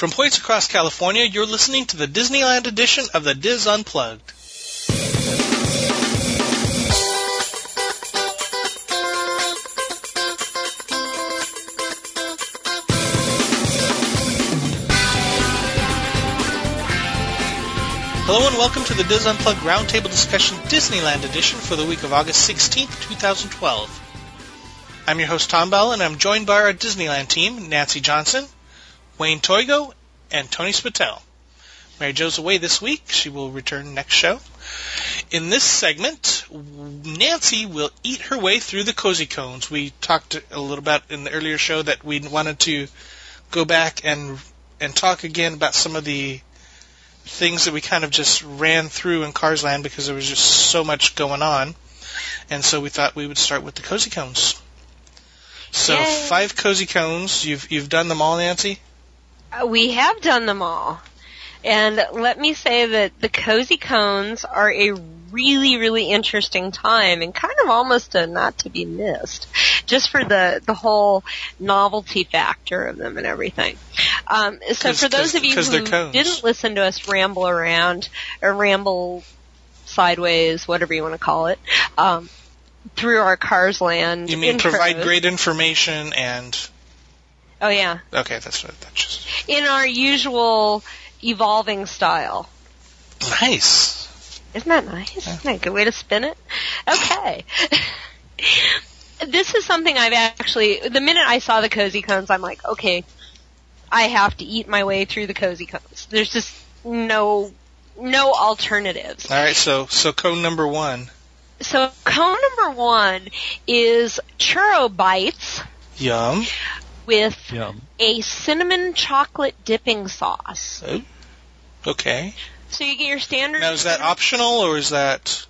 From points across California, you're listening to the Disneyland edition of the DIS Unplugged. Hello and welcome to the DIS Unplugged Roundtable Discussion Disneyland edition for the week of August 16th, 2012. I'm your host Tom Bell and I'm joined by our Disneyland team, Nancy Johnson, Wayne Toigo, and Tony Spatel. Mary Jo's away this week. She will return next show. In this segment, Nancy will eat her way through the cozy cones. We talked a little about in the earlier show that we wanted to go back and and talk again about some of the things that we kind of just ran through in Cars Land because there was just so much going on. And so we thought we would start with the cozy cones. So Yay. five cozy cones. You've you've done them all, Nancy. We have done them all. And let me say that the cozy cones are a really, really interesting time and kind of almost a not to be missed. Just for the, the whole novelty factor of them and everything. Um, so for those of you who didn't listen to us ramble around or ramble sideways, whatever you want to call it, um, through our Cars Land You mean provide great information and Oh yeah. okay, that's what that's just In our usual evolving style. nice. Isn't that nice? Isn't that a good way to spin it? Okay. this is something I've actually, the minute I saw the cozy cones, I'm like, okay, I have to eat my way through the cozy cones. There's just no, no alternatives. All right, so so cone number one. So cone number one is churro bites Yum. With Yum. a cinnamon chocolate dipping sauce. Okay. So you get your standard. Now is that optional or is that?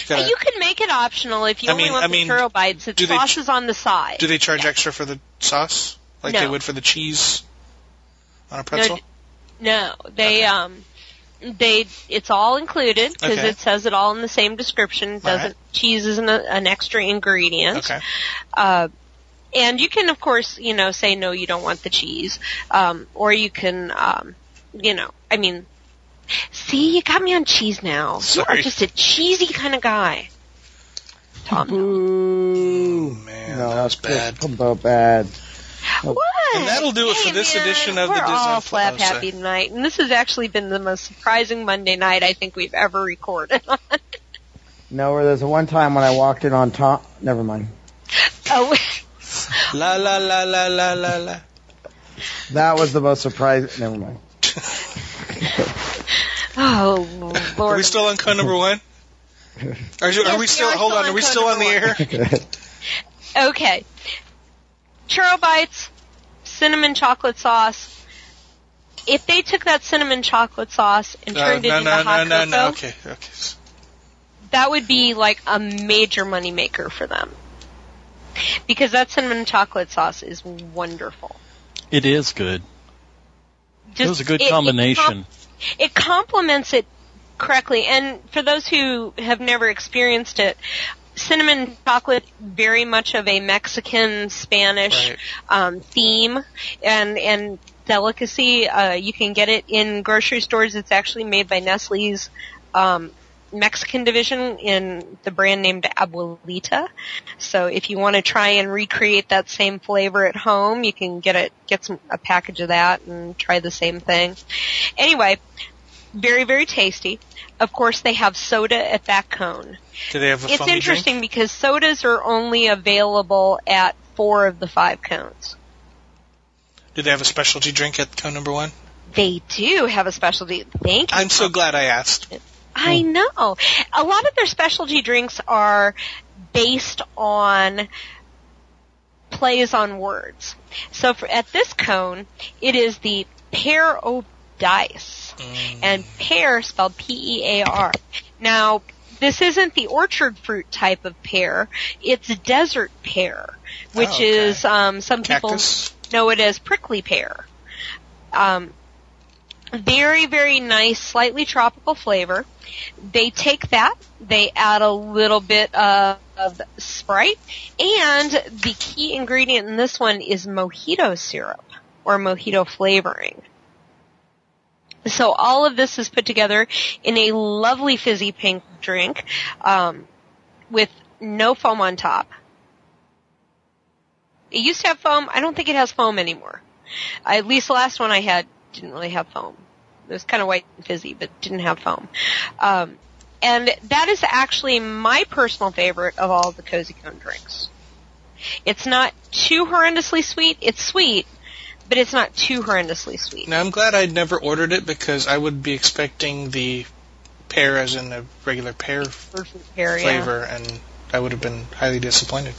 you gotta- You can make it optional if you I only mean- want I mean, the churro bites. It's ch- sauces on the side. do they charge extra for the sauce like they would for the cheese on a pretzel? No, they Okay. um, they it's all included because Okay. it says it all in the same description. It doesn't Alright. cheese isn't a, an extra ingredient. Okay. Uh, and you can of course you know say no you don't want the cheese, um, or you can um, you know I mean. See, you got me on cheese now. You Sorry. are just a cheesy kind of guy. Tom. Boo. Man, no, that's bad. about bad. What? And that'll do it for Hey, this man, edition of we're Disney all Unplugged, slap I'll happy tonight, and this has actually been the most surprising Monday night I think we've ever recorded. No, where there's a one time when I walked in on Tom. Never mind. oh, La la la la la la la. That was the most surprising. Never mind. oh, Lord. Are we still on cone number one? Are, you, Yes, we we still? are hold still on. on Are we still on the number air? Okay. Churro bites, cinnamon chocolate sauce. If they took that cinnamon chocolate sauce and uh, turned it no, into no, hot no, no, cocoa, no. Okay, okay. that would be like a major moneymaker for them. Because that cinnamon chocolate sauce is wonderful. It is good. Just, it was a good it- it combination. it complements it correctly. And for those who have never experienced it, cinnamon chocolate very much of a Mexican Spanish Right. um, theme and and delicacy. Uh, you can get it in grocery stores. It's actually made by Nestle's um, Mexican division in the brand named Abuelita. So if you want to try and recreate that same flavor at home, you can get it get some a package of that and try the same thing. Anyway, very very tasty. Of course, they have soda at that cone. Do they have a It's interesting drink? because sodas are only available at four of the five cones. Do they have a specialty drink at cone number one? They do have a specialty. Thank you. I'm so glad I asked. I know. A lot of their specialty drinks are based on plays on words. So for, at this cone, it is the pear o dice. Mm. And pear spelled P-E-A-R. Now, this isn't the orchard fruit type of pear. It's desert pear, which Oh, okay. is, um, some people know it as prickly pear. Um, very, very nice, slightly tropical flavor. They take that, they add a little bit of, of Sprite, and the key ingredient in this one is mojito syrup, or mojito flavoring. So all of this is put together in a lovely fizzy pink drink um, with no foam on top. It used to have foam. I don't think it has foam anymore. At least the last one I had didn't really have foam. It was kind of white and fizzy, but didn't have foam. Um, and that is actually my personal favorite of all the cozy cone drinks. It's not too horrendously sweet. It's sweet, but it's not too horrendously sweet. Now I'm glad I'd never ordered it because I would be expecting the pear as in a regular pear Pear, yeah. flavor, and I would have been highly disappointed.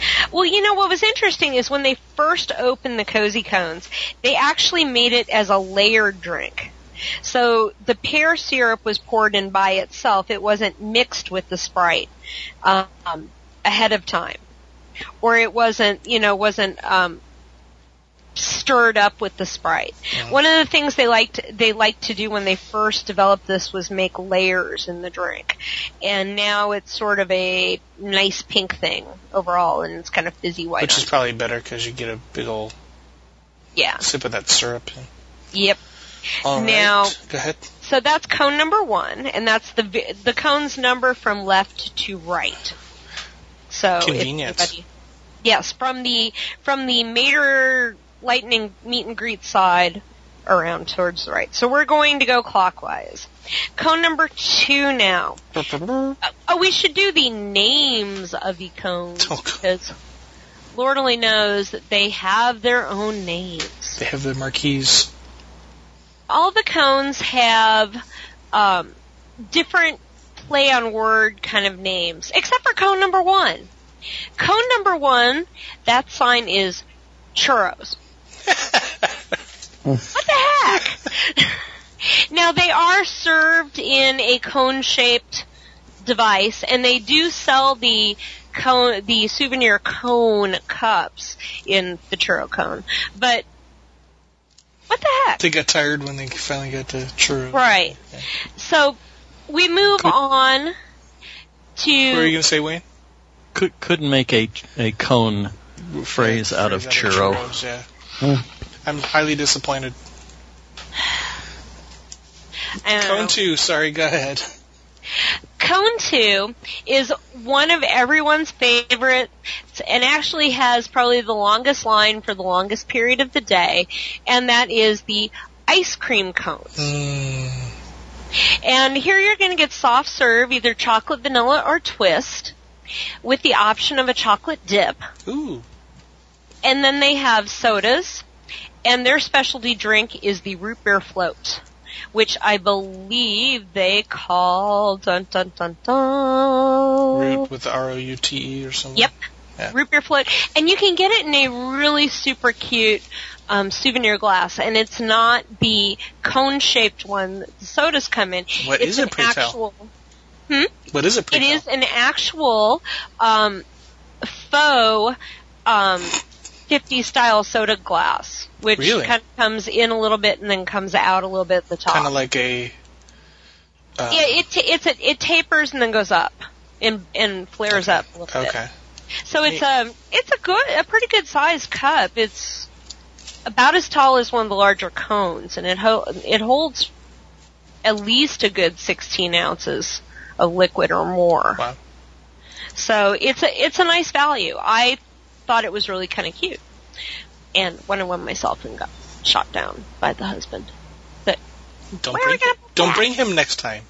Well, you know what was interesting is when they first opened the cozy cones, they actually made it as a layered drink. So the pear syrup was poured in by itself. It wasn't mixed with the Sprite um, ahead of time, or it wasn't, you know, wasn't um, stirred up with the Sprite. Yeah. One of the things they liked they liked to do when they first developed this was make layers in the drink, and now it's sort of a nice pink thing overall, and it's kind of fizzy white. Which is probably better because you get a big old yeah. sip of that syrup. Yep. All right. Now- go ahead. So that's cone number one, and that's the the cone's number from left to right. So Convenience. yes, from the from the Mater Lightning meet and greet side around towards the right. So we're going to go clockwise. Cone number two now. Uh, oh, we should do the names of the cones Oh, because Lord only knows that they have their own names They have the marquees. all the cones have um, different play on word kind of names, except for cone number one. Cone number one, that sign is churros. What the heck? now they are served in a cone shaped device and they do sell the cone, the souvenir cone cups in the churro cone. But what the heck? They got tired when they finally got to churro. Right. Okay. So we move Could- on to. What were you gonna say, Wayne? Could, couldn't make a a cone phrase out of Phrase churro. churros, yeah. I'm highly disappointed. I don't know. Cone two, sorry, go ahead. Cone two is one of everyone's favorites and actually has probably the longest line for the longest period of the day, and that is the ice cream cones. Mm, And here you're going to get soft serve, either chocolate, vanilla, or twist, with the option of a chocolate dip. ooh, And then they have sodas, and their specialty drink is the root beer float, which I believe they call dun dun dun dun. root with R O U T E or something. Yep. Yeah. Root beer float, and you can get it in a really super cute um, souvenir glass, and it's not the cone-shaped one that the sodas come in. What it's is it, an pray tell? actual. What is it? It pre-tell? is an actual um, faux um, 50 style soda glass, which Really? kind of comes in a little bit and then comes out a little bit at the top. kind of like a. Uh, yeah, it ta- it's a, it tapers and then goes up and and flares up a little bit. Okay. So it's um it's a good a pretty good sized cup. It's about as tall as one of the larger cones, and it ho- it holds at least a good 16 ounces of liquid or more. Wow. So it's a it's a nice value. I thought it was really kind of cute, and went and won myself and got shot down by the husband. Don't Where are we bring gonna don't bring him next time.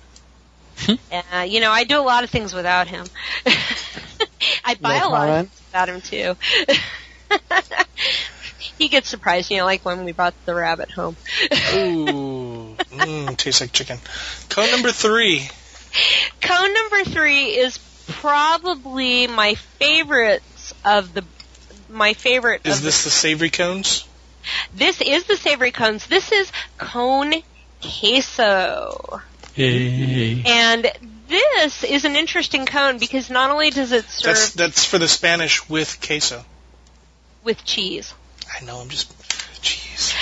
Uh, you know, I do a lot of things without him. I buy No a lot of things without him too. he gets surprised, you know, like when we brought the rabbit home. Ooh, mm, tastes like chicken. Cone number three. Cone number three is probably my favorites of the my favorite. Is this the savory cones? This is the savory cones. This is cone queso. Yay. And this is an interesting cone because not only does it serve That's that's for the Spanish with queso. with cheese. I know. I'm just. cheese.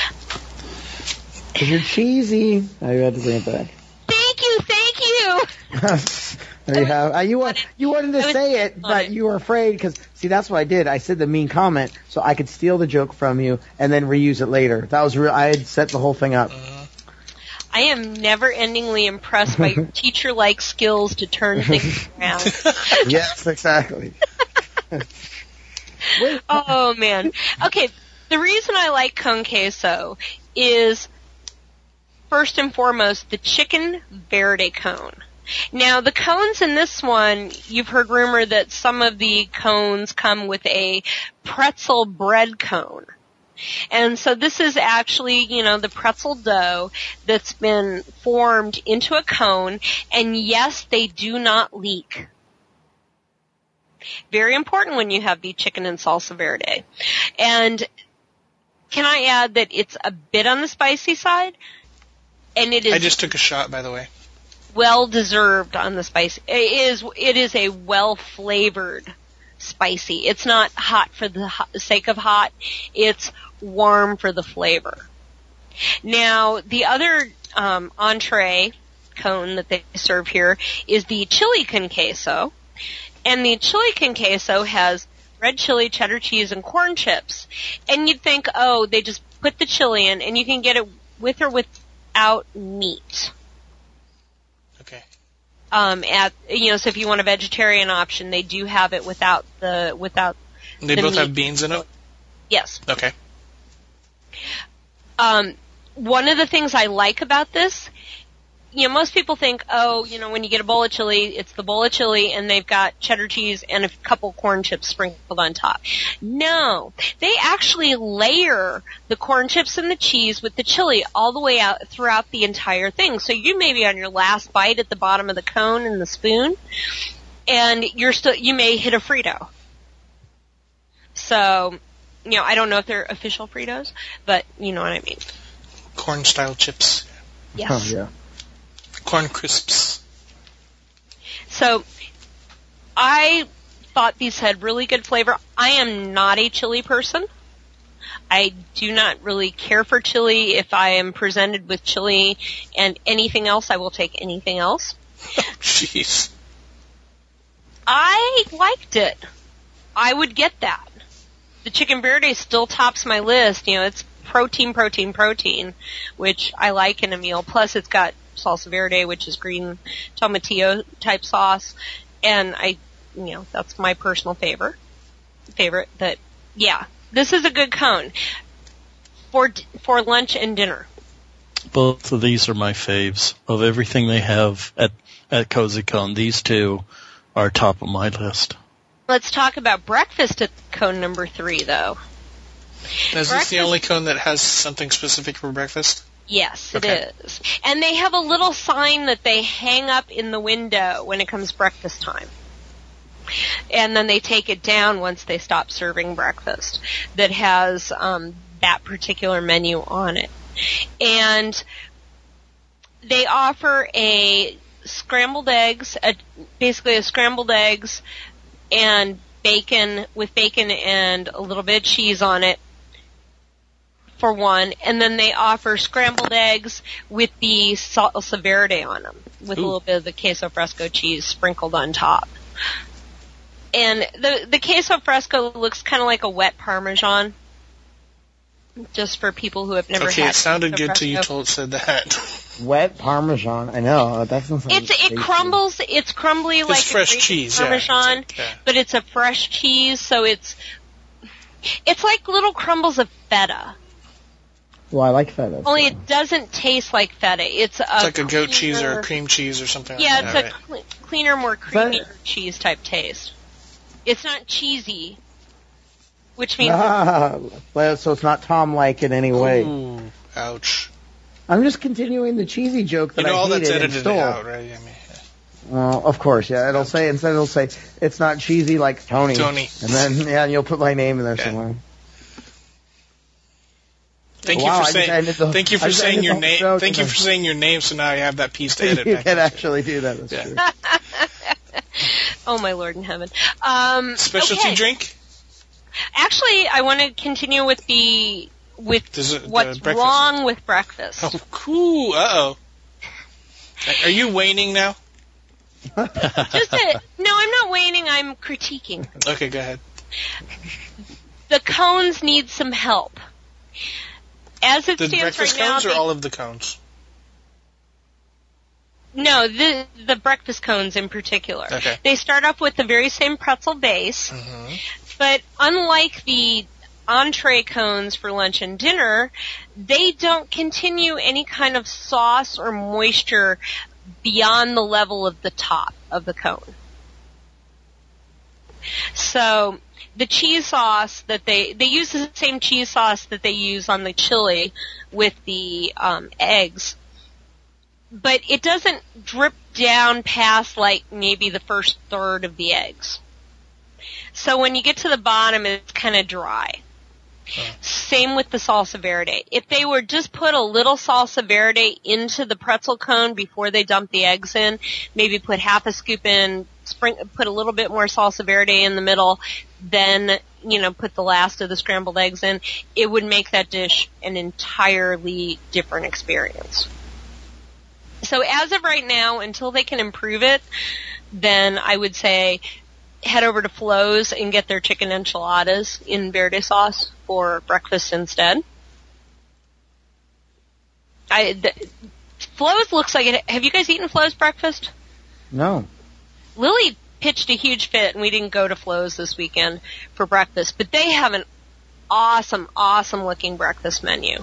Cause you're cheesy. I you had to bring it back. Thank you, thank you. there you have. Uh, you want you wanted to say it, but you were afraid because see that's what I did. I said the mean comment so I could steal the joke from you and then reuse it later. That was real. I had set the whole thing up. Uh, I am never endingly impressed by your teacher like skills to turn things around. yes, exactly. oh man. Okay, the reason I like cone queso is first and foremost the chicken verde cone. Now the cones in this one, you've heard rumor that some of the cones come with a pretzel bread cone. And so this is actually, you know, the pretzel dough that's been formed into a cone and yes, they do not leak. Very important when you have the chicken and salsa verde. And can I add that it's a bit on the spicy side? And it is I just took a shot, by the way. Well deserved on the spicy. It is it is a well flavored spicy. It's not hot for the sake of hot. It's warm for the flavor. Now the other um, entree cone that they serve here is the chili con queso, and the chili con queso has red chili, cheddar cheese, and corn chips. And you'd think, oh, they just put the chili in, and you can get it with or without meat. Um, at you know, so if you want a vegetarian option, they do have it without the without. They The both have beans in it? Yes. Okay. Um, one of the things I like about this, you know, most people think, oh, you know, when you get a bowl of chili, it's the bowl of chili and they've got cheddar cheese and a couple corn chips sprinkled on top. No, they actually layer the corn chips and the cheese with the chili all the way out throughout the entire thing. So you may be on your last bite at the bottom of the cone and the spoon, and you're still, you may hit a Frito. So, you know, I don't know if they're official Fritos, but you know what I mean. Corn style chips. Yes. Oh, yeah. Corn crisps. So I thought these had really good flavor. I am not a chili person. I do not really care for chili. If I am presented with chili and anything else, I will take anything else. Jeez. I liked it. I would get that. The chicken verde still tops my list. You know, it's protein, protein, protein, which I like in a meal. Plus, it's got salsa verde, which is green tomatillo type sauce, and I, you know, that's my personal favorite. Favorite. That, yeah, this is a good cone for for lunch and dinner. Both of these are my faves. Of everything they have at, at Cozy Cone, these two are top of my list. Let's talk about breakfast at cone number three, though. Is this the only cone that has something specific for breakfast? Yes, it Okay. is. And they have a little sign that they hang up in the window when it comes breakfast time. And then they take it down once they stop serving breakfast that has um, that particular menu on it. And they offer a scrambled eggs, a, basically a scrambled eggs and bacon with bacon and a little bit of cheese on it for one, and then they offer scrambled eggs with the salsa verde on them, with a little bit of the queso fresco cheese sprinkled on top. And the the queso fresco looks kind of like a wet parmesan. Just for people who have never okay, had it sounded queso good till you fresco. told said that. Wet Parmesan. I know. That doesn't sound It's it tasty. crumbles. It's crumbly like fresh a grated cheese, yeah. parmesan, It's like, yeah. but it's a fresh cheese, so it's it's like little crumbles of feta. Well, I like feta. Only so. it doesn't taste like feta. It's a It's like a goat cheese or a cream cheese or something Yeah, like it's that, a right? cle- cleaner, more creamy But- cheese type taste. It's not cheesy, which means Ah, so it's not Tom like in any way. Ooh, ouch. I'm just continuing the cheesy joke that You know, I all that's hated and edited stole. out, right? I mean, Well, of course, yeah. It'll say instead it'll say it's not cheesy like Tony. Tony. And then yeah, and you'll put my name in there Yeah. somewhere. Thank Wow, you for saying. the- Thank you for just saying your name. joke Thank you and for saying your name. So now I have that piece to edit. you back can into. actually do that. That's Yeah. true. oh my lord in heaven. Um, Specialty okay. drink. Actually, I want to continue with the with Does it- what's breakfast- wrong with breakfast. Oh, cool. Uh oh. Are you waning now? Just a, no, I'm not waning. I'm critiquing. Okay, go ahead. The cones need some help. As it The stands breakfast right now, cones or they- all of the cones? No, the the breakfast cones in particular. Okay. They start off with the very same pretzel base, hmm but unlike the entree cones for lunch and dinner, they don't continue any kind of sauce or moisture beyond the level of the top of the cone. So the cheese sauce that they they use the same cheese sauce that they use on the chili with the um, eggs, but it doesn't drip down past like maybe the first third of the eggs. So when you get to the bottom, it's kind of dry. Same with the salsa verde. If they were just put a little salsa verde into the pretzel cone before they dump the eggs in, maybe put half a scoop in, put a little bit more salsa verde in the middle, then, you know, put the last of the scrambled eggs in, it would make that dish an entirely different experience. So as of right now, until they can improve it, then I would say head over to Flo's and get their chicken enchiladas in verde sauce for breakfast instead. I the, Flo's looks like it. Have you guys eaten Flo's breakfast? No. Lily pitched a huge fit and we didn't go to Flo's this weekend for breakfast, but they have an awesome, awesome looking breakfast menu.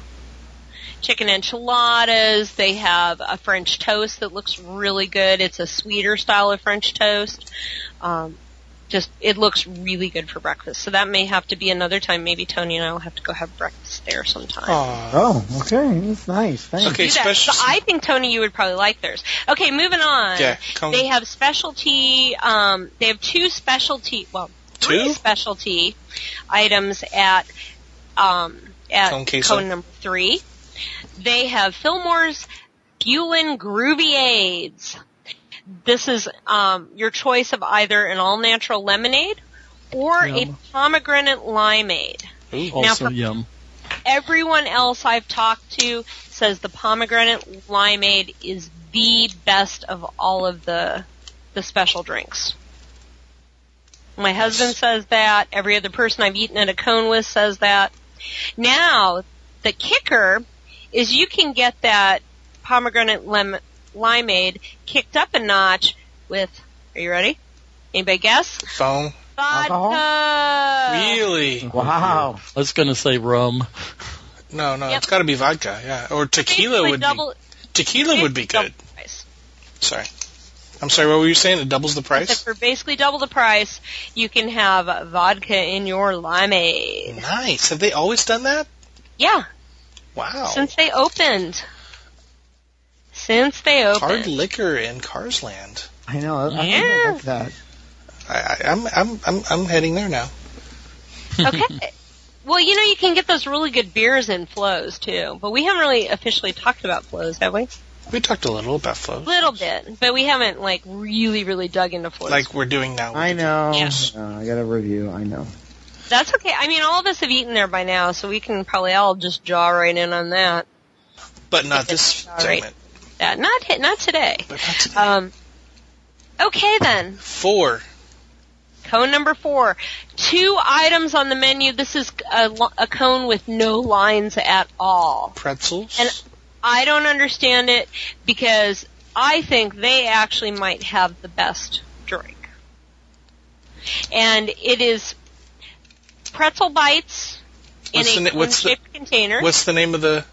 Chicken enchiladas, they have a French toast that looks really good. It's a sweeter style of French toast. Um, just, it looks really good for breakfast. So that may have to be another time. Maybe Tony and I will have to go have breakfast there sometime. Aw. Oh, okay. That's nice. Thanks. Okay, special. So I think Tony, you would probably like theirs. Okay, moving on. Yeah, come- They have specialty. Um, they have two specialty. Well, three Two? specialty items at um, at Cone cone number three. They have Fillmore's Bubblin' Groovy Ades. This is um, your choice of either an all natural lemonade or Yum. a pomegranate limeade. Ooh. Also for- yum. Everyone else I've talked to says the pomegranate limeade is the best of all of the the special drinks. My husband says that. Every other person I've eaten at a cone with says that. Now, the kicker is you can get that pomegranate lem- limeade kicked up a notch with, are you ready? Anybody guess? Foam. Alcohol? Vodka! Really? Wow. I was going to say rum. No, no, Yep. it's got to be vodka. Yeah, or tequila Basically would double, be. Tequila would be good. double the price. Sorry. I'm sorry. What were you saying? It doubles the So price. for basically double the price, you can have vodka in your limeade. Nice. Have they always done that? Yeah, Wow. since they opened. Since they opened. Hard liquor in Cars Land. I know. I, I Yeah. think I like that. I, I, I'm, I'm, I'm, I'm heading there now. Okay. Well, you know, you can get those really good beers in Flo's too, but we haven't really officially talked about Flo's, have we? We talked a little about Flo's. A little bit, but we haven't like really, really dug into Flo's. Like we're doing now. I know. Yeah. Uh, I got a review. I know. That's okay. I mean, all of us have eaten there by now, so we can probably all just jaw right in on that. But not this All right. Segment. That not not today. But not today. Um. Okay then. Four. Cone number four. Two items on the menu. This is a, a cone with no lines at all. Pretzels. And I don't understand it because I think they actually might have the best drink. And it is pretzel bites in What's a the what's the- cone-shaped container. What's the name of the?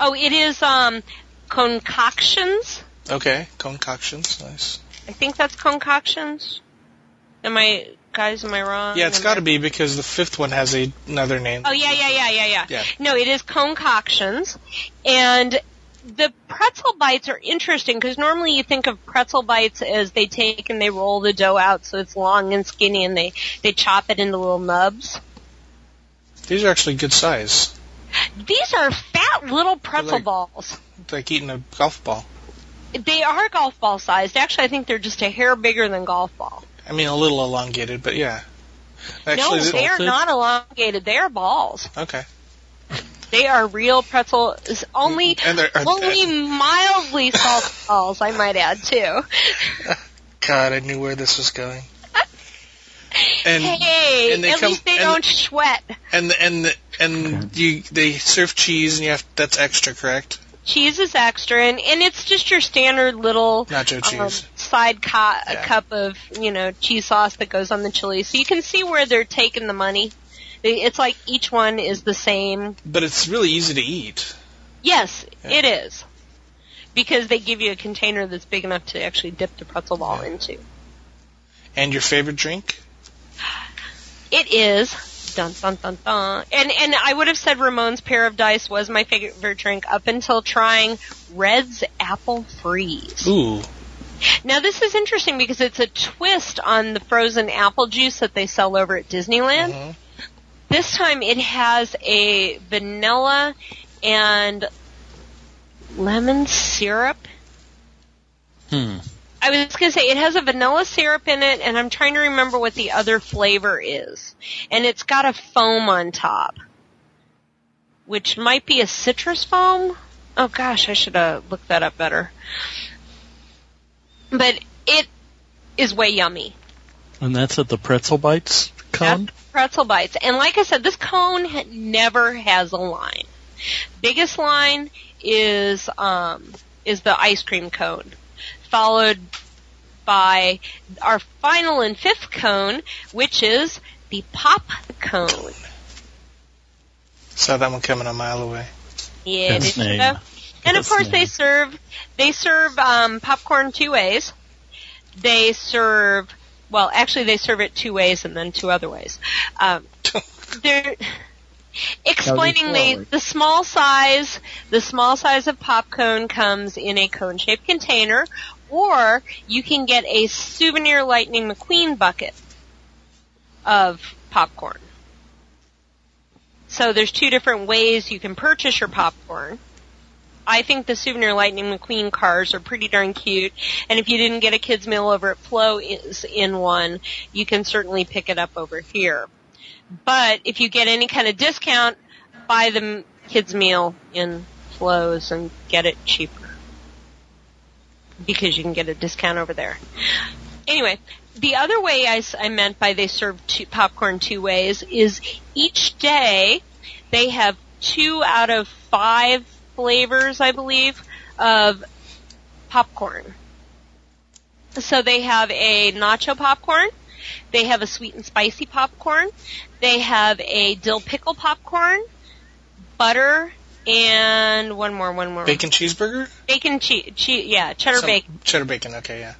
oh, it is um concoctions. Okay, concoctions. Nice. I think that's concoctions. Am I guys? Am I wrong? Yeah, it's got to be because the fifth one has a, another name. Oh yeah, yeah, yeah, yeah, yeah. Yeah. No, it is concoctions, and the pretzel bites are interesting because normally you think of pretzel bites as they take and they roll the dough out so it's long and skinny, and they they chop it into little nubs. These are actually good size. These are fat little pretzel like- balls. It's like eating a golf ball. They are golf ball sized. Actually, I think they're just a hair bigger than golf ball. I mean, a little elongated, but yeah. Actually, no, they are sausage? not elongated. They are balls. okay. They are real pretzel. Only mm, And they're- are- only uh, mildly salty balls, I might add too. God, I knew where this was going. And hey, and they at come- least they and- don't sweat. and and and you they serve cheese and you have that's extra, correct? cheese is extra, and, and it's just your standard little Nacho um, cheese. side co- Yeah. cup of you know cheese sauce that goes on the chili. So you can see where they're taking the money. It's like each one is the same. But it's really easy to eat. Yes, Yeah. it is. Because they give you a container that's big enough to actually dip the pretzel ball into. And your favorite drink? It is dun dun dun dun. And and I would have said Ramone's Pear of Dice was my favorite drink up until trying Red's Apple Freeze. Ooh. Now this is interesting because it's a twist on the frozen apple juice that they sell over at Disneyland. Mhm. This time it has a vanilla and lemon syrup. Hmm. I was going to say it has a vanilla syrup in it, and I'm trying to remember what the other flavor is. And it's got a foam on top, which might be a citrus foam. Oh gosh, I should have looked that up better. But it is way yummy. And that's at the Pretzel Bites cone? Pretzel bites. And like I said, this cone never has a line. Biggest line is um, is the ice cream cone, followed by our final and fifth cone, which is the pop cone. Saw that one coming a mile away. Yeah, Best did you know? And of Best course, they serve they serve um, popcorn two ways. They serve well, actually, they serve it two ways and then two other ways. Um, they're explaining the the small size the small size of pop cone comes in a cone shaped container, or you can get a souvenir Lightning McQueen bucket of popcorn. So there's two different ways you can purchase your popcorn. I think the souvenir Lightning McQueen cars are pretty darn cute, and if you didn't get a kids meal over at Flow is in one, you can certainly pick it up over here. But if you get any kind of discount, buy the kids meal in Flo's and get it cheaper because you can get a discount over there. Anyway, the other way I, I meant by they serve two, popcorn two ways is each day they have two out of five flavors, I believe, of popcorn. So they have a nacho popcorn, they have a sweet and spicy popcorn, they have a dill pickle popcorn, butter, and one more, one more. Bacon cheeseburger? Bacon cheese, che- yeah, cheddar Some- bacon. Cheddar bacon, okay, yeah.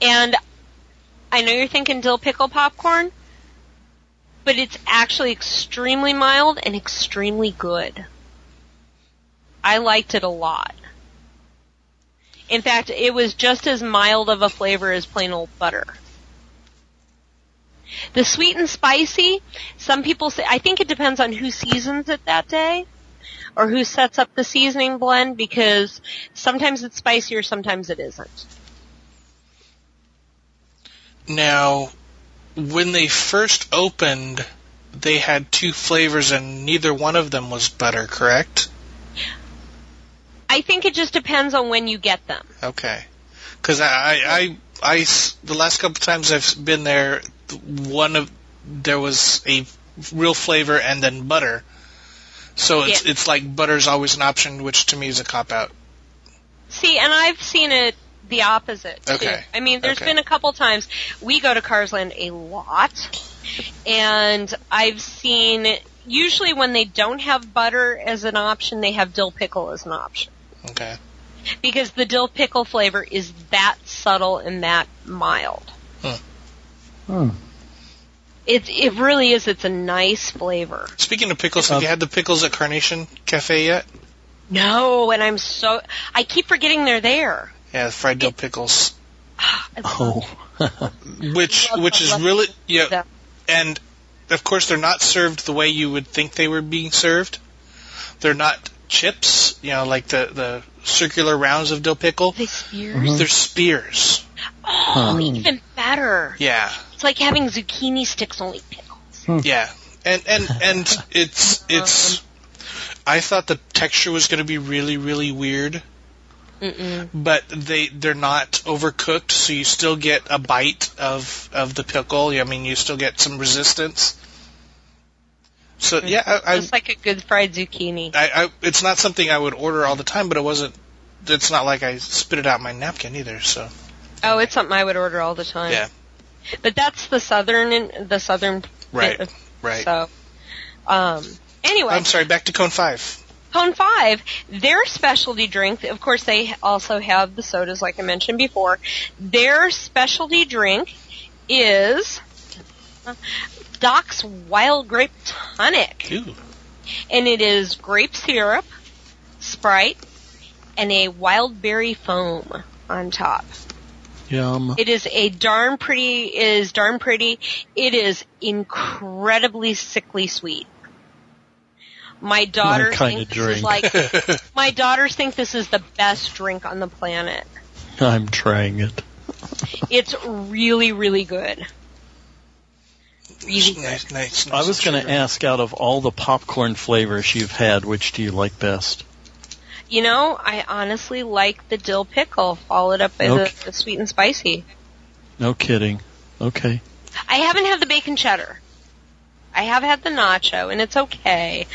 And I know you're thinking dill pickle popcorn, but it's actually extremely mild and extremely good. I liked it a lot. In fact, it was just as mild of a flavor as plain old butter. The sweet and spicy, some people say, I think it depends on who seasons it that day or who sets up the seasoning blend because sometimes it's spicier, sometimes it isn't. Now, when they first opened, they had two flavors and neither one of them was butter, correct? I think it just depends on when you get them. Okay. Because I, I, I, the last couple times I've been there, one of there was a real flavor and then butter. So it's Yeah. it's like butter's always an option, which to me is a cop out. See, and I've seen it the opposite. too. Okay. I mean, there's Okay. been a couple times we go to Carsland a lot, and I've seen usually when they don't have butter as an option, they have dill pickle as an option Okay. because the dill pickle flavor is that subtle and that mild. Hmm. It it really is. It's a nice flavor. Speaking of pickles, have you had the pickles at Carnation Cafe yet? No, and I'm so I keep forgetting they're there. Yeah, the fried dill pickles, Oh. which Love- which is love really yeah, them. and of course they're not served the way you would think they were being served. They're not chips, you know, like the the circular rounds of dill pickle. They spears. Mhm. They're spears. Oh, Huh. even better. Yeah, It's like having zucchini sticks, only pickles. Hmm. yeah, and and and it's it's. Uh-huh. I thought the texture was going to be really really weird, Mm-mm. but they they're not overcooked, so you still get a bite of of the pickle. I mean, you still get some resistance. So mm. yeah, I, I, Just like a good fried zucchini. I, I, it's not something I would order all the time, but it wasn't. It's not like I spit it out my napkin either. So Oh, it's something I would order all the time. Yeah. But that's the southern, the southern right, bit right. So, um, anyway, I'm sorry. Back to Cone Five. Cone Five, their specialty drink. Of course, they also have the sodas, like I mentioned before. Their specialty drink is Doc's Wild Grape Tonic, Ooh. and it is grape syrup, Sprite, and a wild berry foam on top. Yum. It is a darn pretty. It is darn pretty. It is incredibly sickly sweet. My daughters kinda think this is like my daughters think this is the best drink on the planet. I'm trying it. It's really, really good. Really good. nice, nice, nice. I was going to ask, out of all the popcorn flavors you've had, which do you like best? You know, I honestly like the dill pickle followed up by Okay. the, the sweet and spicy. No kidding. Okay. I haven't had the bacon cheddar. I have had the nacho, and it's okay.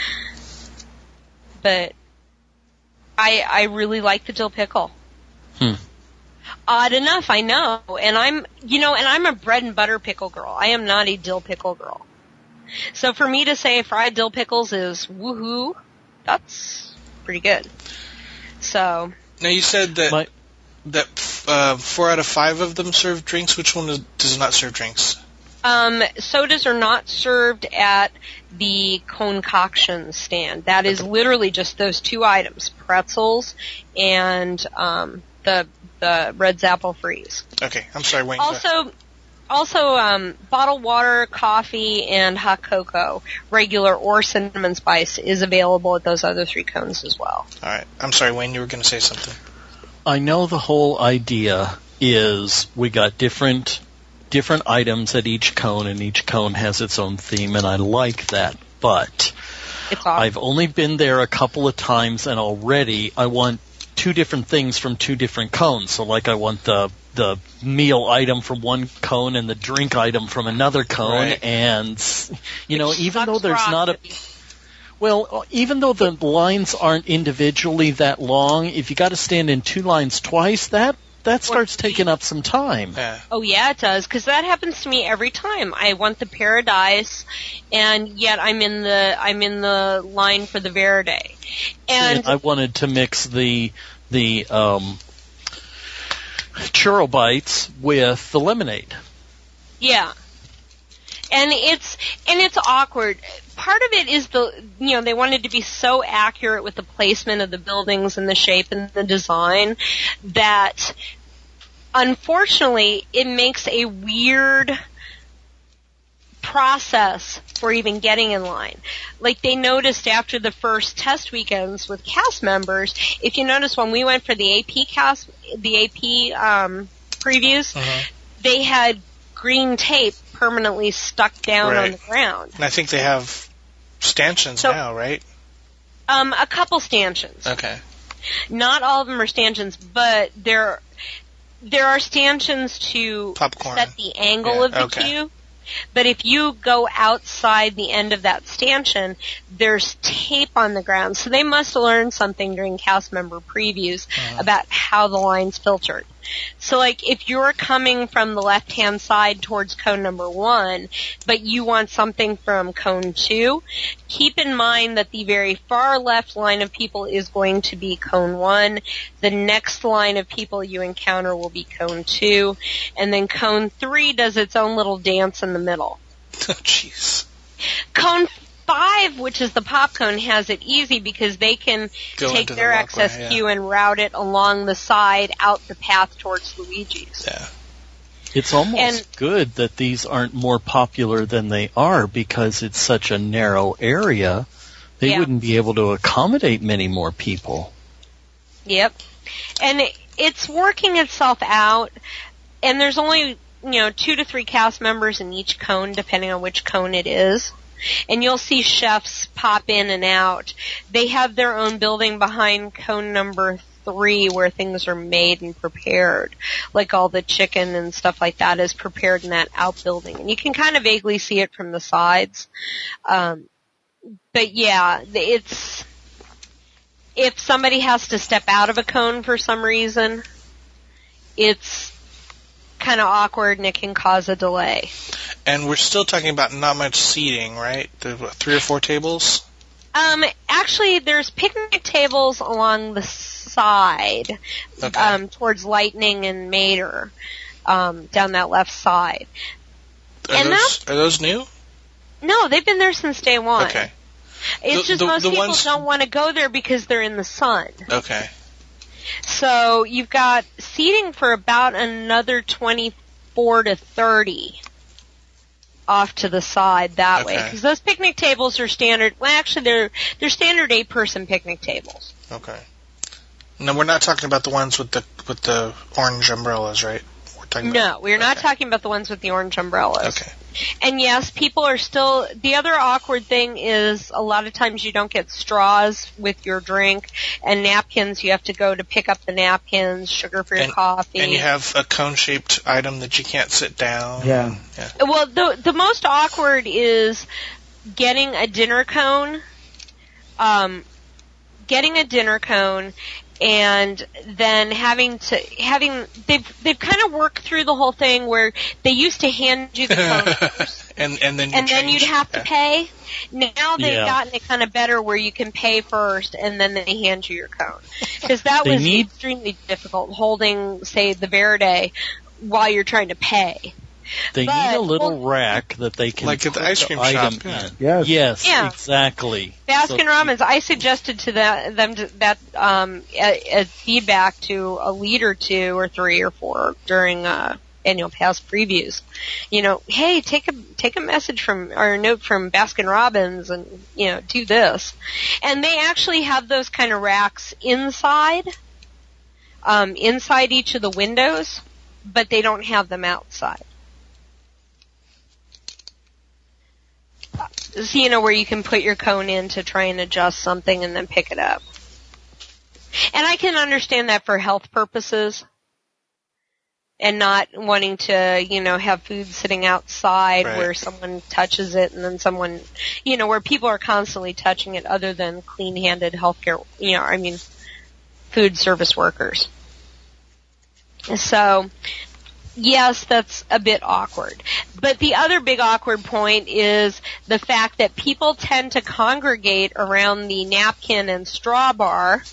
But I I really like the dill pickle. Hmm. Odd enough, I know, and I'm you know, and I'm a bread and butter pickle girl. I am not a dill pickle girl. So for me to say fried dill pickles is woohoo, that's pretty good. So Now you said that My, that uh, four out of five of them serve drinks. Which one does not serve drinks? Um, sodas are not served at the concoction stand. That is literally just those two items: pretzels and um, the the red apple freeze. Okay, I'm sorry, Wayne. Also, also um, bottled water, coffee, and hot cocoa, regular or cinnamon spice, is available at those other three cones as well. All right, I'm sorry, Wayne. You were going to say something. I know the whole idea is we got different different items at each cone, and each cone has its own theme, and I like that. But I've only been there a couple of times, and already I want two different things from two different cones. So, like, I want the the meal item from one cone and the drink item from another cone, Right. and you know, Which even though there's rock not a well, even though the lines aren't individually that long, if you got to stand in two lines twice, that that starts taking up some time. Yeah. Oh yeah, it does because that happens to me every time. I want the paradise, and yet I'm in the I'm in the line for the Verde, and I wanted to mix the the um, churro bites with the lemonade. yeah, and it's and it's awkward. Part of it is the you know they wanted to be so accurate with the placement of the buildings and the shape and the design that unfortunately it makes a weird process for even getting in line. Like they noticed after the first test weekends with cast members, if you notice when we went for the AP cast, the AP um, previews, Uh-huh. they had green tape permanently stuck down on the ground. And I think they have stanchions So- now, right? Um, a couple stanchions. Okay. Not all of them are stanchions, but there there are stanchions to Popcorn. set the angle Yeah, of the okay. cue. But if you go outside the end of that stanchion, there's tape on the ground. So they must learn something during cast member previews Uh-huh. about how the line's filtered. So like if you're coming from the left hand side towards cone number one, but you want something from cone two, keep in mind that the very far left line of people is going to be cone one. The next line of people you encounter will be cone two. And then cone three does its own little dance in the middle. Oh, jeez. Cone five, which is the pop cone, has it easy because they can Go take into the their walkway, excess yeah. and route it along the side out the path towards Luigi's. Yeah. It's almost And- good that these aren't more popular than they are because it's such a narrow area. They Yeah. wouldn't be able to accommodate many more people. Yep. And it, it's working itself out, and there's only, you know, two to three cast members in each cone, depending on which cone it is. And you'll see chefs pop in and out. They have their own building behind cone number three where things are made and prepared. Like all the chicken and stuff like that is prepared in that outbuilding. And you can kind of vaguely see it from the sides. Um, but yeah, it's if somebody has to step out of a cone for some reason, it's kind of awkward and it can cause a delay. And we're still talking about not much seating, right? The what, three or four tables. Um, actually, there's picnic tables along the side, Okay. um, towards Lightning and Mater, um, down that left side. Are and those are those new? No, they've been there since day one. Okay. It's The- just the- most people ones- don't want to go there because they're in the sun. Okay. So you've got seating for about another 24 to 30 off to the side that way. Because those picnic tables are standard, well actually they're, they're standard eight person picnic tables. Okay. No, we're not talking about the ones with the with the orange umbrellas, right? We're talking No, about, we're not okay. talking about the ones with the orange umbrellas. Okay. And yes, people are still, the other awkward thing is a lot of times you don't get straws with your drink and napkins, you have to go to pick up the napkins, sugar for your And- coffee. And you have a cone-shaped item that you can't sit down. Yeah. Yeah. Well, the the most awkward is getting a dinner cone, um, getting a dinner cone, and then having to having they've they've kind of worked through the whole thing where they used to hand you the cone and and then you and then change. you'd have to pay. Now they've Yeah. gotten it kind of better where you can pay first and then they hand you your cone because that was need- extremely difficult holding say the Verde while you're trying to pay. They But- need a little well- rack that they can Like at the put ice cream item shop, yeah. in. Yes. Yes, Yeah. exactly. Baskin So- Robbins, I suggested to that, them to, that um, a, a feedback to a lead or two or three or four during uh, annual pass previews. You know, hey, take a take a message from or a note from Baskin Robbins and you know do this, and they actually have those kind of racks inside, um, inside each of the windows, but they don't have them outside. You know, where you can put your cone in to try and adjust something and then pick it up. And I can understand that for health purposes and not wanting to, you know, have food sitting outside Right. where someone touches it and then someone, you know, where people are constantly touching it other than clean-handed healthcare, you know, I mean, food service workers. So, yes, that's a bit awkward. But the other big awkward point is the fact that people tend to congregate around the napkin and straw bar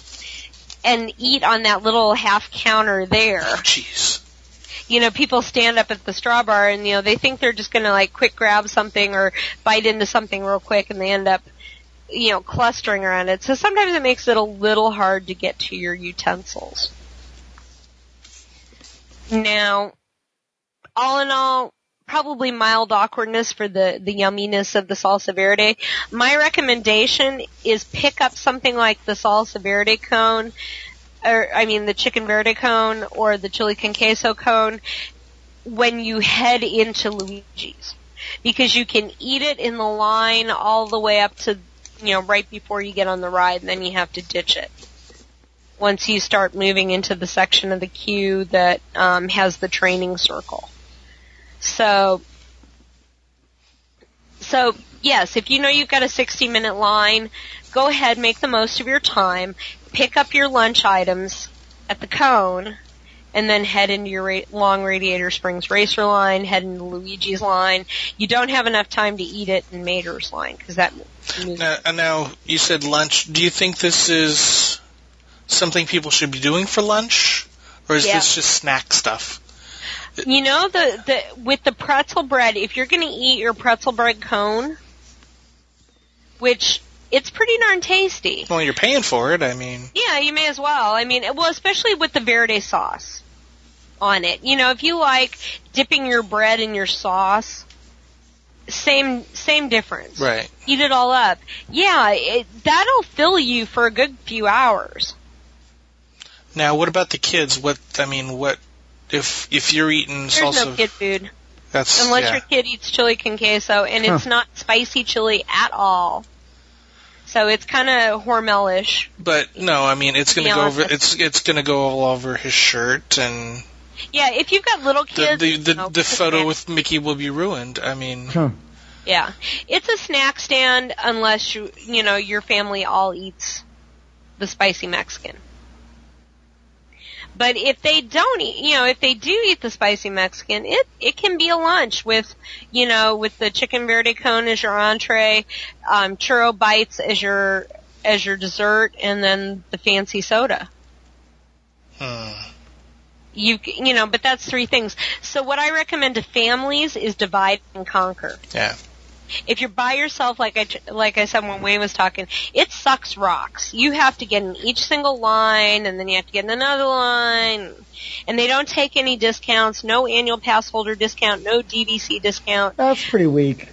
and eat on that little half counter there. Oh, jeez. You know, people stand up at the straw bar and, you know, they think they're just gonna like quick grab something or bite into something real quick and they end up, you know, clustering around it. So sometimes it makes it a little hard to get to your utensils. Now, all in all, probably mild awkwardness for the, the yumminess of the salsa verde. My recommendation is pick up something like the salsa verde cone, or I mean the chicken verde cone or the chili con queso cone when you head into Luigi's. Because you can eat it in the line all the way up to, you know, right before you get on the ride and then you have to ditch it once you start moving into the section of the queue that um, has the training circle. So, so yes, if you know you've got a 60 minute line, go ahead, make the most of your time, pick up your lunch items at the cone, and then head into your ra- long Radiator Springs Racer line, head into Luigi's line. You don't have enough time to eat it in Mater's line because that moves Now, now you said lunch. Do you think this is something people should be doing for lunch, or is Yeah. this just snack stuff? You know the the with the pretzel bread, if you're going to eat your pretzel bread cone, which it's pretty darn tasty. Well, you're paying for it. I mean, Yeah, you may as well. I mean, well, especially with the verde sauce on it. You know, if you like dipping your bread in your sauce, same same difference. right? Eat it all up. Yeah, it, that'll fill you for a good few hours. Now, what about the kids? What I mean, what if if you're eating There's salsa? no kid food. that's Unless yeah. your kid eats chili con queso, and it's Huh. not spicy chili at all. So it's kind of Hormelish. But no, I mean it's gonna go over. It's it's gonna go all over his shirt, and Yeah, if you've got little kids, the you the, know, the photo yeah. with Mickey will be ruined. I mean, Huh. Yeah. It's a snack stand unless you, you know, your family all eats the spicy Mexican. But if they don't eat, you know, if they do eat the spicy Mexican, it, it can be a lunch with, you know, with the chicken verde cone as your entree, um, churro bites as your, as your dessert, and then the fancy soda. Hmm. You, you know, but that's three things. So what I recommend to families is divide and conquer Yeah. If you're by yourself, like I like I said when Wayne was talking, it sucks rocks. You have to get in each single line, and then you have to get in another line, and they don't take any discounts. No annual pass holder discount. No DVC discount. That's pretty weak.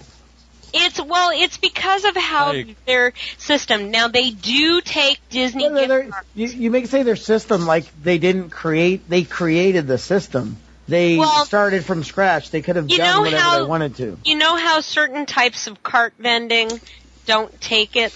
It's well, it's because of how I- their system. Now they do take Disney They're- they're- gift cards. you, you make say their system like they didn't create. They created the system. They Well, started from scratch. They could have done whatever how- they wanted to. You know how certain types of cart vending don't take it,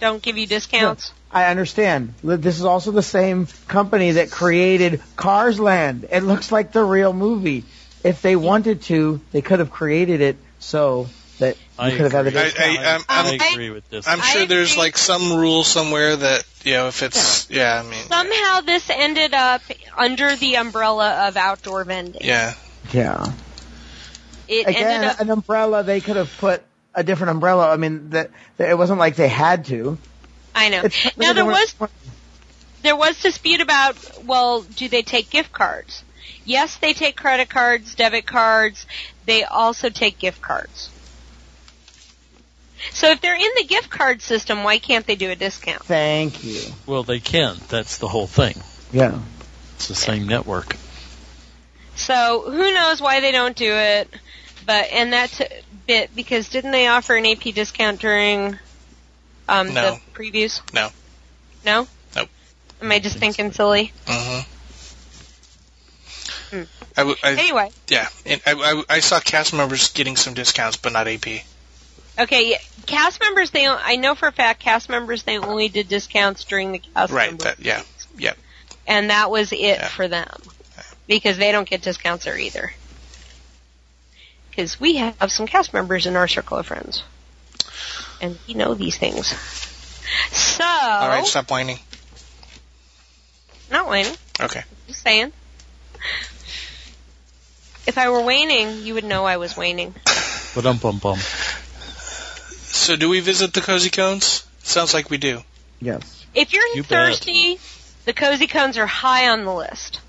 don't give you discounts. I understand. This is also the same company that created Cars Land. It looks like the real movie. If they wanted to, they could have created it so that I you could have had agree. a I- discount. I- I'm- I um, I- agree with this. I'm I sure there's agree. like some rule somewhere that you know if it's yeah. I mean Somehow this ended up under the umbrella of outdoor vending. yeah. yeah. It Again, ended up an umbrella. They could have put a different umbrella. I mean, that, that it wasn't like they had to. I know. It's, Now there was there was dispute about well, do they take gift cards? Yes, they take credit cards, debit cards. They also take gift cards. So if they're in the gift card system, why can't they do a discount? Thank you. well, they can. That's the whole thing. Yeah. It's the same network. So who knows why they don't do it? But and that's a bit because didn't they offer an AP discount during um, No. the previews? No. No. Nope. Am I just thinking silly? Uh-huh. Hmm. I, w- I- Anyway, yeah, and I, I, I saw cast members getting some discounts, but not AP. Okay. yeah, Cast members, they I know for a fact cast members they only did discounts during the cast Right. member, That, yeah. Yeah. and that was it Yeah. for them because they don't get discounts there either. Because we have some cast members in our circle of friends, and we know these things. So, All right. Stop whining. not whining. Okay. Just saying. If I were waning, you would know I was waning. But um bum bum. So do we visit the cozy cones? Sounds like we do. Yes. If you're You bet. thirsty, the cozy cones are high on the list.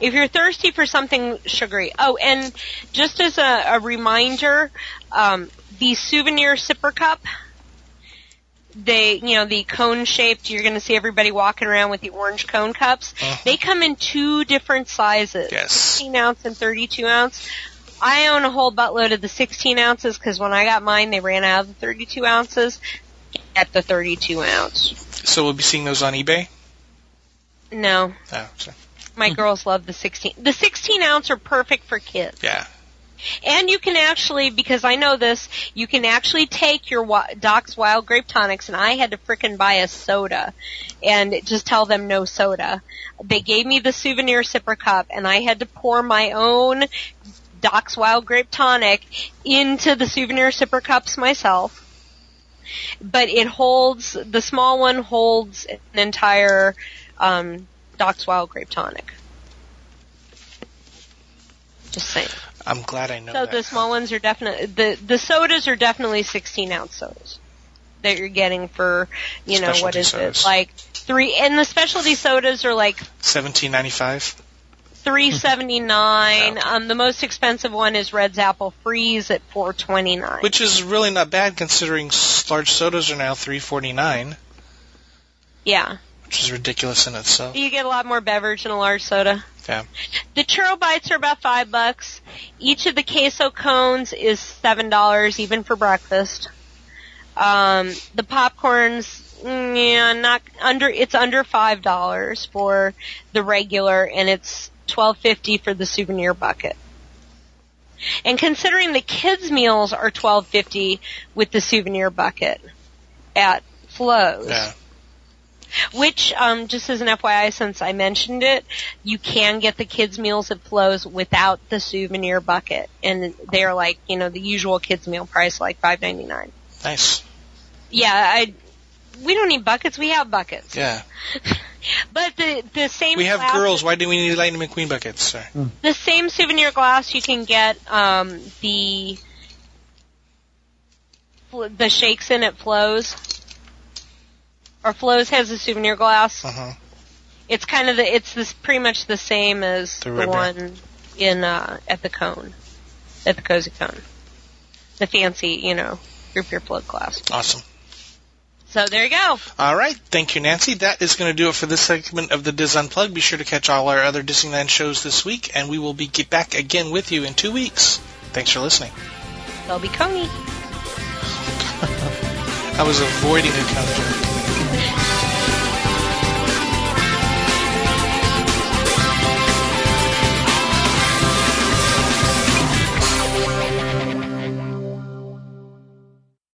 If you're thirsty for something sugary, oh, and just as a, a reminder, um, the souvenir sipper cup, they, you know, the cone shaped, you're going to see everybody walking around with the orange cone cups. Uh-huh. They come in two different sizes. Yes. 16 ounce and 32 ounce. I own a whole buttload of the 16 ounces because when I got mine, they ran out of the 32 ounces. At the 32 ounce. So we'll be seeing those on eBay. No, Oh, so, my hmm. girls love the 16. The 16 ounce are perfect for kids. yeah. And you can actually, because I know this, you can actually take your Doc's Wild Grape Tonics, and I had to frickin' buy a soda, and just tell them no soda. They gave me the souvenir sipper cup, and I had to pour my own Doc's Wild Grape Tonic into the souvenir sipper cups myself. But it holds, the small one holds an entire um, Doc's Wild Grape Tonic. Just saying. I'm glad I know. So that. the small ones are definitely the the sodas are definitely 16 ounce sodas that you're getting for you know specialty what is sodas. it like three and the specialty sodas are like 17.95 three seventy nine. yeah. Um, the most expensive one is Red's Apple Freeze at four twenty nine, which is really not bad considering large sodas are now three forty nine. Yeah, which is ridiculous in itself. You get a lot more beverage in a large soda. Yeah. The churro bites are about five bucks. Each of the queso cones is seven dollars, even for breakfast. Um, the popcorns, mm, yeah, not under. It's under five dollars for the regular, and it's twelve fifty for the souvenir bucket. And considering the kids' meals are twelve fifty with the souvenir bucket at Flo's, Yeah. Which, um, just as an FYI, since I mentioned it, you can get the kids' meals at Flo's without the souvenir bucket, and they're like, you know, the usual kids' meal price, like five ninety nine. Nice. Yeah, I. We don't need buckets. We have buckets. Yeah. But the the same. We have glass- girls. Why do we need Lightning McQueen buckets? Sorry. The same souvenir glass you can get um, the the shakes in it Flo's. Or Flo's has a souvenir glass. Uh huh. It's kind of the it's this pretty much the same as The the, one in uh at the cone. At the cozy cone. The fancy, you know, root beer float glass. Awesome. So there you go. All right. Thank you, Nancy. That is going to do it for this segment of the DIS Unplugged. Be sure to catch all our other Disneyland shows this week, and we will be get back again with you in two weeks. Thanks for listening. They'll be coney. I was avoiding a counter.